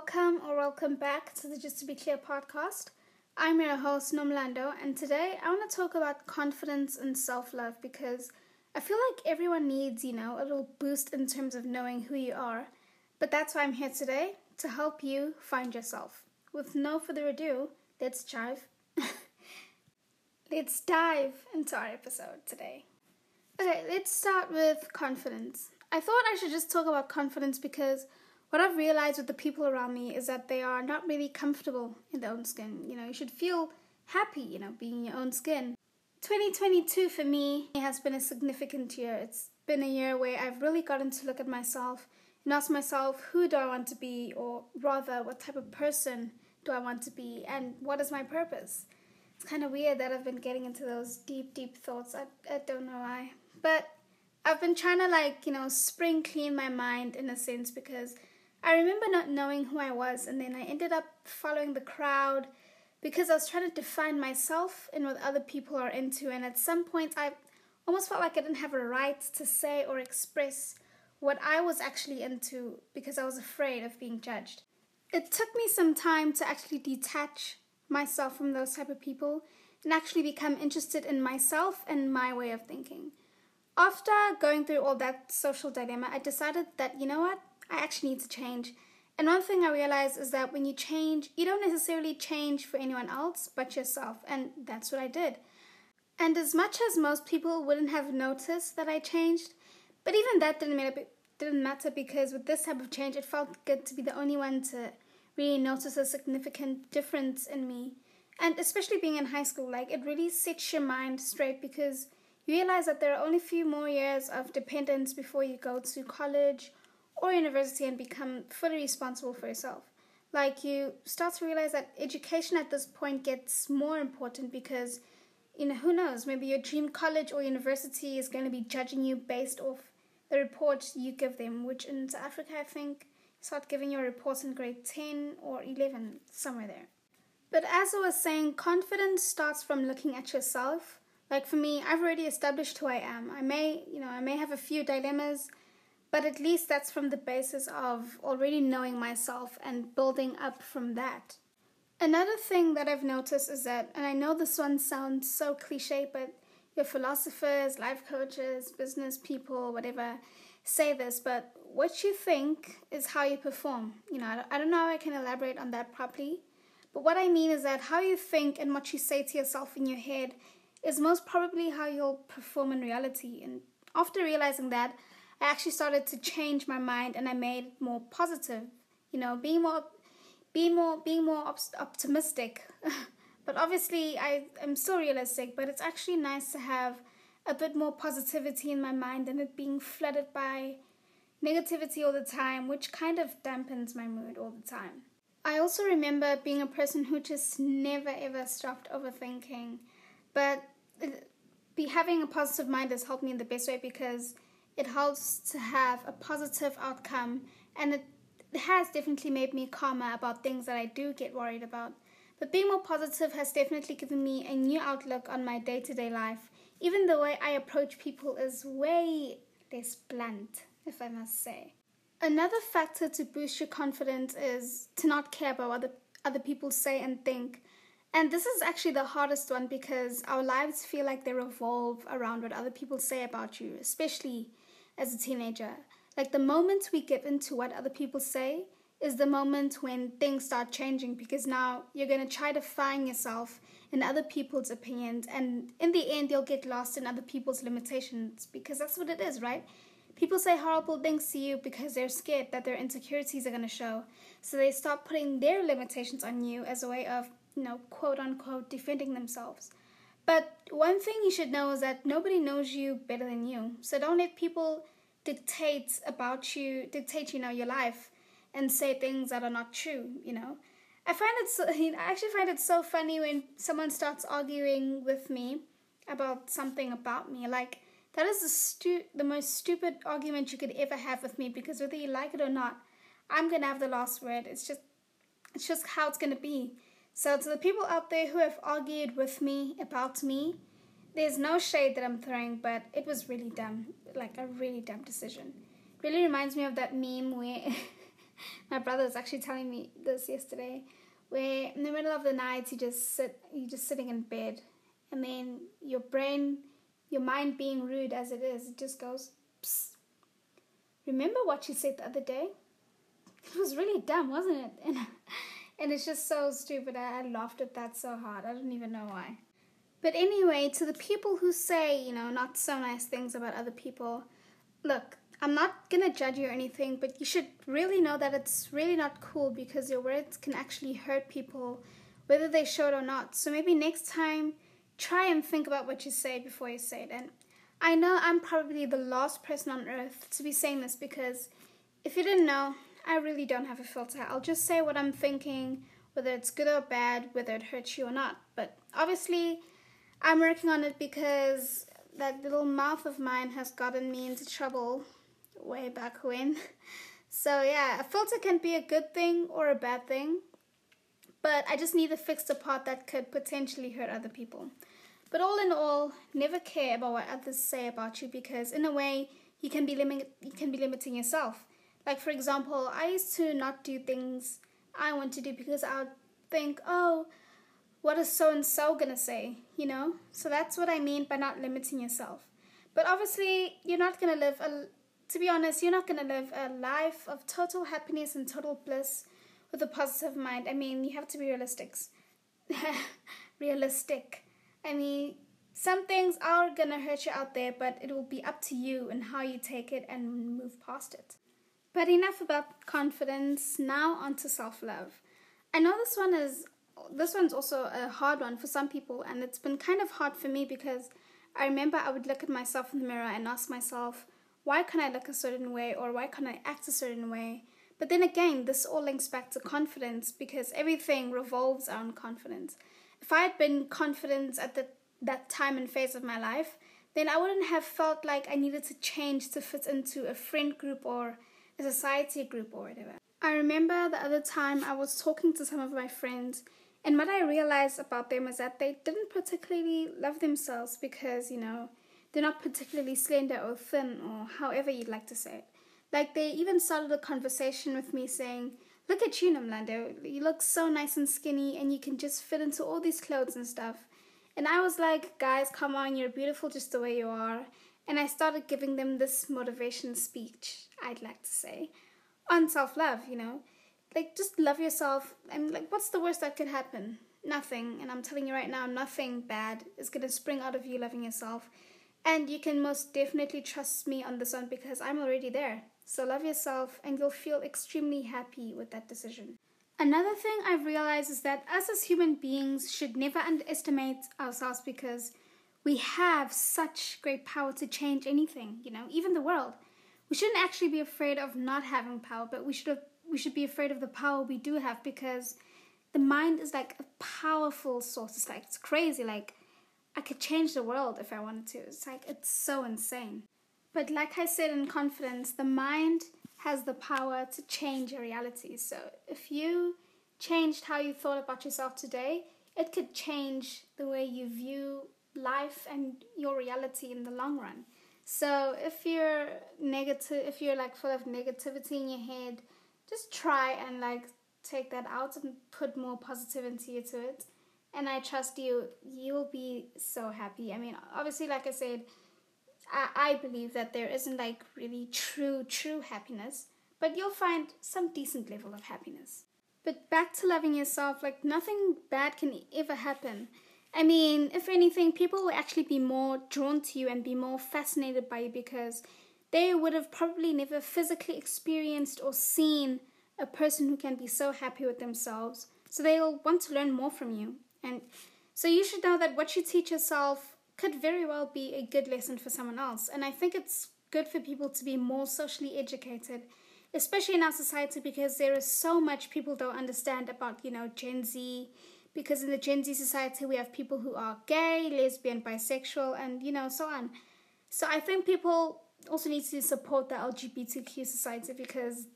Welcome or welcome back to the Just to Be Clear podcast. I'm your host, Nomlando, and today I want to talk about confidence and self love because I feel like everyone needs, you know, a little boost in terms of knowing who you are. But that's why I'm here today to help you find yourself. With no further ado, let's dive. let's dive into our episode today. Okay, let's start with confidence. I thought I should just talk about confidence because what I've realized with the people around me is that they are not really comfortable in their own skin. You know, you should feel happy, you know, being in your own skin. 2022 for me has been a significant year. It's been a year where I've really gotten to look at myself and ask myself, who do I want to be, or rather, what type of person do I want to be, and what is my purpose? It's kind of weird that I've been getting into those deep, deep thoughts. I, I don't know why. But I've been trying to, like, you know, spring clean my mind in a sense because I remember not knowing who I was, and then I ended up following the crowd because I was trying to define myself and what other people are into. And at some point, I almost felt like I didn't have a right to say or express what I was actually into because I was afraid of being judged. It took me some time to actually detach myself from those type of people and actually become interested in myself and my way of thinking. After going through all that social dilemma, I decided that, you know what, I actually need to change. And one thing I realized is that when you change, you don't necessarily change for anyone else but yourself. And that's what I did. And as much as most people wouldn't have noticed that I changed, but even that didn't matter, didn't matter because with this type of change, it felt good to be the only one to really notice a significant difference in me. And especially being in high school, like it really sets your mind straight because you realize that there are only a few more years of dependence before you go to college or university and become fully responsible for yourself. Like you start to realize that education at this point gets more important because you know who knows maybe your dream college or university is going to be judging you based off the reports you give them which in South Africa I think start giving your reports in grade 10 or 11 somewhere there. But as I was saying confidence starts from looking at yourself. Like for me I've already established who I am. I may you know I may have a few dilemmas but at least that's from the basis of already knowing myself and building up from that. Another thing that I've noticed is that, and I know this one sounds so cliche, but your philosophers, life coaches, business people, whatever, say this, but what you think is how you perform. You know, I don't know how I can elaborate on that properly, but what I mean is that how you think and what you say to yourself in your head is most probably how you'll perform in reality. And after realizing that, I actually started to change my mind and I made it more positive. You know, being more, being more, being more op- optimistic. but obviously, I am still realistic. But it's actually nice to have a bit more positivity in my mind than it being flooded by negativity all the time, which kind of dampens my mood all the time. I also remember being a person who just never ever stopped overthinking, but uh, be having a positive mind has helped me in the best way because it helps to have a positive outcome and it has definitely made me calmer about things that I do get worried about. But being more positive has definitely given me a new outlook on my day to day life. Even the way I approach people is way less blunt, if I must say. Another factor to boost your confidence is to not care about what other people say and think. And this is actually the hardest one because our lives feel like they revolve around what other people say about you, especially as a teenager. Like the moment we give into what other people say is the moment when things start changing because now you're going to try to find yourself in other people's opinions and in the end you'll get lost in other people's limitations because that's what it is, right? People say horrible things to you because they're scared that their insecurities are going to show. So they start putting their limitations on you as a way of, you know, quote unquote, defending themselves. But one thing you should know is that nobody knows you better than you. So don't let people dictate about you, dictate, you know, your life and say things that are not true, you know. I find it so, I actually find it so funny when someone starts arguing with me about something about me. Like, that is the, stu- the most stupid argument you could ever have with me because whether you like it or not, I'm to have the last word. It's just, it's just how it's to be. So, to the people out there who have argued with me about me, there's no shade that I'm throwing, but it was really dumb. Like a really dumb decision. Really reminds me of that meme where my brother was actually telling me this yesterday, where in the middle of the night you just sit, you're just sitting in bed, and then your brain, your mind being rude as it is, it just goes, Psst. remember what you said the other day? It was really dumb, wasn't it? And and it's just so stupid. I, I laughed at that so hard. I don't even know why. But anyway, to the people who say, you know, not so nice things about other people, look, I'm not gonna judge you or anything, but you should really know that it's really not cool because your words can actually hurt people, whether they show it or not. So maybe next time, try and think about what you say before you say it. And I know I'm probably the last person on earth to be saying this because if you didn't know, I really don't have a filter. I'll just say what I'm thinking, whether it's good or bad, whether it hurts you or not. But obviously, I'm working on it because that little mouth of mine has gotten me into trouble way back when. So, yeah, a filter can be a good thing or a bad thing, but I just need to fix the part that could potentially hurt other people. But all in all, never care about what others say about you because, in a way, you can be limit you can be limiting yourself. Like for example, I used to not do things I want to do because I would think, oh, what is so and so gonna say? You know? So that's what I mean by not limiting yourself. But obviously, you're not gonna live a to be honest, you're not to live a life of total happiness and total bliss with a positive mind. I mean, you have to be realistic. realistic. I mean, some things are to hurt you out there, but it will be up to you and how you take it and move past it. But enough about confidence. Now on to self-love. I know this one is this one's also a hard one for some people and it's been kind of hard for me because I remember I would look at myself in the mirror and ask myself, why can't I look a certain way or why can't I act a certain way? But then again, this all links back to confidence because everything revolves around confidence. If I had been confident at the, that time and phase of my life, then I wouldn't have felt like I needed to change to fit into a friend group or a society group or whatever. I remember the other time I was talking to some of my friends, and what I realized about them is that they didn't particularly love themselves because, you know, they're not particularly slender or thin or however you'd like to say it. Like they even started a conversation with me saying, Look at you, Nomlando. You look so nice and skinny and you can just fit into all these clothes and stuff. And I was like, guys, come on, you're beautiful just the way you are. And I started giving them this motivation speech, I'd like to say, on self love, you know. Like, just love yourself. And, like, what's the worst that could happen? Nothing. And I'm telling you right now, nothing bad is to spring out of you loving yourself. And you can most definitely trust me on this one because I'm already there. So love yourself and you'll feel extremely happy with that decision. Another thing I've realized is that us as human beings should never underestimate ourselves because we have such great power to change anything, you know, even the world. We shouldn't actually be afraid of not having power, but we should have, we should be afraid of the power we do have because the mind is like a powerful source. It's like it's crazy. Like I could change the world if I wanted to. It's like, it's so insane. But like I said in confidence, the mind has the power to change your reality. So if you changed how you thought about yourself today, it could change the way you view life and your reality in the long run. So if you're negative, if you're like full of negativity in your head, just try and like take that out and put more positivity into it and I trust you, you'll be so happy. I mean, obviously, like I said, I, I believe that there isn't like really true, true happiness, but you'll find some decent level of happiness. But back to loving yourself, like nothing bad can ever happen. I mean, if anything, people will actually be more drawn to you and be more fascinated by you because they would have probably never physically experienced or seen a person who can be so happy with themselves. So they'll want to learn more from you. And so you should know that what you teach yourself could very well be a good lesson for someone else. And I think it's good for people to be more socially educated, especially in our society, because there is so much people don't understand about, you know, Gen Z. Because in the Gen Z society, we have people who are gay, lesbian, bisexual, and, you know, so on. So I think people also need to support the LGBTQ society because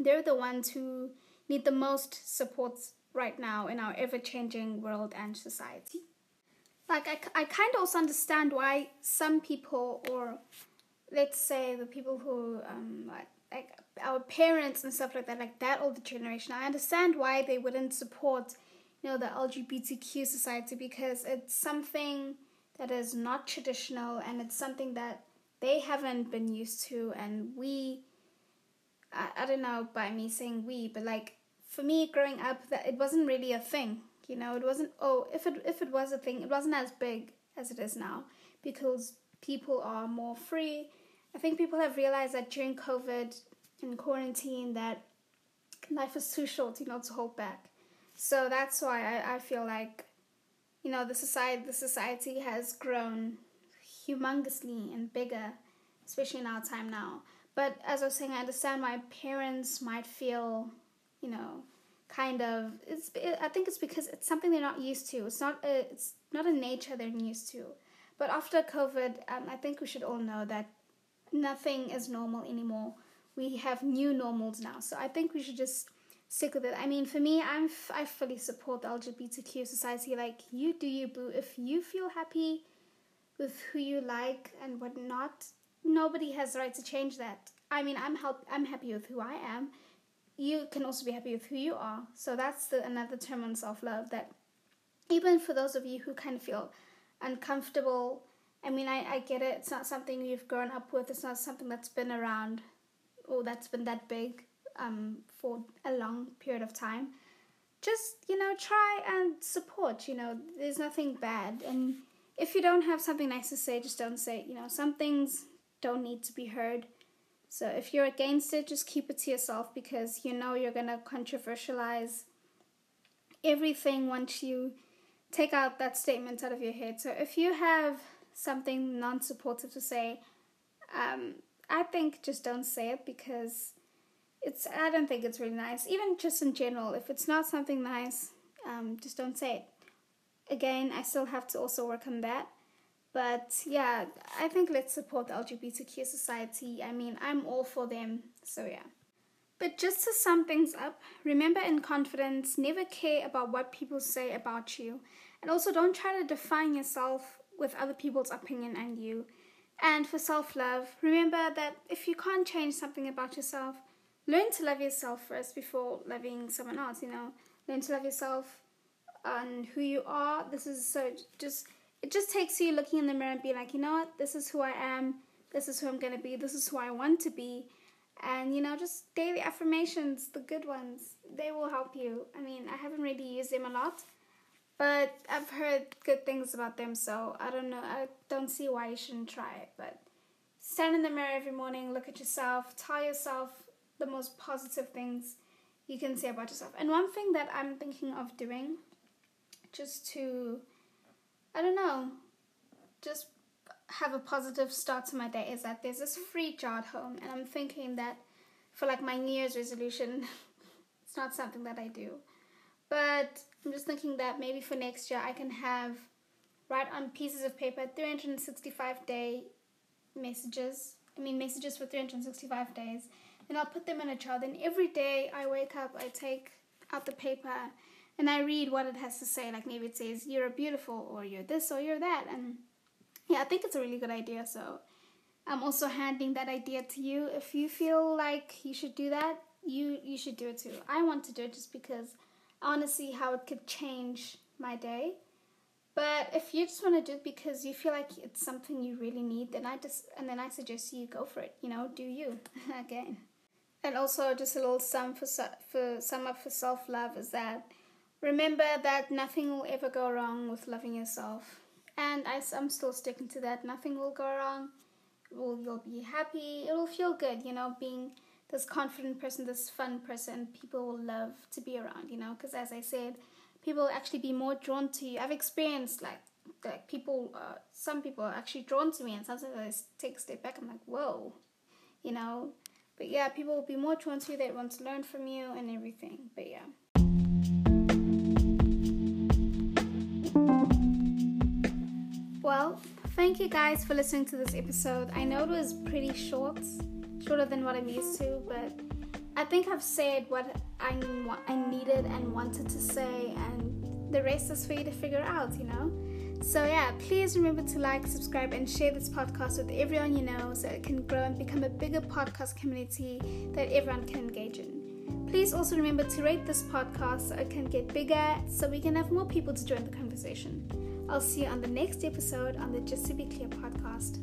they're the ones who need the most support right now in our ever changing world and society. Like, I, I kind of also understand why some people or let's say the people who um, like, like our parents and stuff like that, like that older generation, I understand why they wouldn't support, you know, the LGBTQ society because it's something that is not traditional and it's something that they haven't been used to. And we I, I don't know by me saying we but like for me growing up that it wasn't really a thing you know? It wasn't oh if it if it was a thing it wasn't as big as it is now because people are more free. I think people have realized that during covid and quarantine that life is too short you know to hold back so that's why i, I feel like you know the society the society has grown humongously and bigger especially in our time now. But as i was saying i understand my parents might feel you know kind of it's it, i think it's because it's something they're not used to. It's not a, it's not a nature they're used to. But after covid um, i think we should all know that nothing is normal anymore. We have new normals now. So i think we should just stick with it i mean for me i'm f- i fully support the lgbtq society like you do you boo if you feel happy with who you like and whatnot nobody has the right to change that i mean i'm help i'm happy with who i am you can also be happy with who you are. So that's the, another term on self love that even for those of you who kind of feel uncomfortable, I mean, I, I get it. It's not something you've grown up with. It's not something that's been around or that's been that big um, for a long period of time. Just, you know, try and support. You know, there's nothing bad. And if you don't have something nice to say, just don't say it. You know, some things don't need to be heard. So if you're against it, just keep it to yourself because you know you're to controversialize everything once you take out that statement out of your head. So if you have something non supportive to say, um, I think just don't say it because it's I don't think it's really nice. Even just in general, if it's not something nice, um, just don't say it. Again, I still have to also work on that. But yeah, I think let's support the LGBTQ society. I mean, I'm all for them, so yeah. But just to sum things up, remember in confidence, never care about what people say about you. And also don't try to define yourself with other people's opinion and you. And for self love, remember that if you can't change something about yourself, learn to love yourself first before loving someone else, you know. Learn to love yourself and who you are. This is so just it just takes you looking in the mirror and being like, you know what, this is who I am, this is who I'm gonna be, this is who I want to be. And you know, just daily affirmations, the good ones, they will help you. I mean, I haven't really used them a lot, but I've heard good things about them, so I don't know, I don't see why you shouldn't try it. But stand in the mirror every morning, look at yourself, tell yourself the most positive things you can say about yourself. And one thing that I'm thinking of doing, just to I don't know, just have a positive start to my day is that there's this free jar at home, and I'm thinking that for like my New Year's resolution, it's not something that I do, but I'm just thinking that maybe for next year I can have write on pieces of paper 365 day messages. I mean messages for 365 days. And I'll put them in a jar. Then every day I wake up, I take out the paper and I read what it has to say. Like maybe it says you're beautiful or you're this or you're that, and yeah, I think it's a really good idea. So I'm also handing that idea to you. If you feel like you should do that, you you should do it too. I want to do it just because I want to see how it could change my day. But if you just want to do it because you feel like it's something you really need, then I just and then I suggest you go for it. You know, do you again. And also, just a little sum for for sum up for self love is that Remember that nothing will ever go wrong with loving yourself. And I, am still sticking to that. Nothing will go wrong. Will you'll be happy. It will feel good, you know, being this confident person, this fun person. People will love to be around, you know, because as I said, people will actually be more drawn to you. I've experienced like like people, uh, some people are actually drawn to me, and sometimes I take a step back. I'm like, whoa, you know. But yeah, people will be more drawn to you. They want to learn from you and everything. But yeah. Well, thank you guys for listening to this episode. I know it was pretty short, shorter than what I'm used to, but I think I've said what I, I needed and wanted to say, and the rest is for you to figure out, you know? So, yeah, please remember to like, subscribe, and share this podcast with everyone you know so it can grow and become a bigger podcast community that everyone can engage in. Please also remember to rate this podcast so it can get bigger so we can have more people to join the conversation. I'll see you on the next episode on the Just to Be Clear podcast.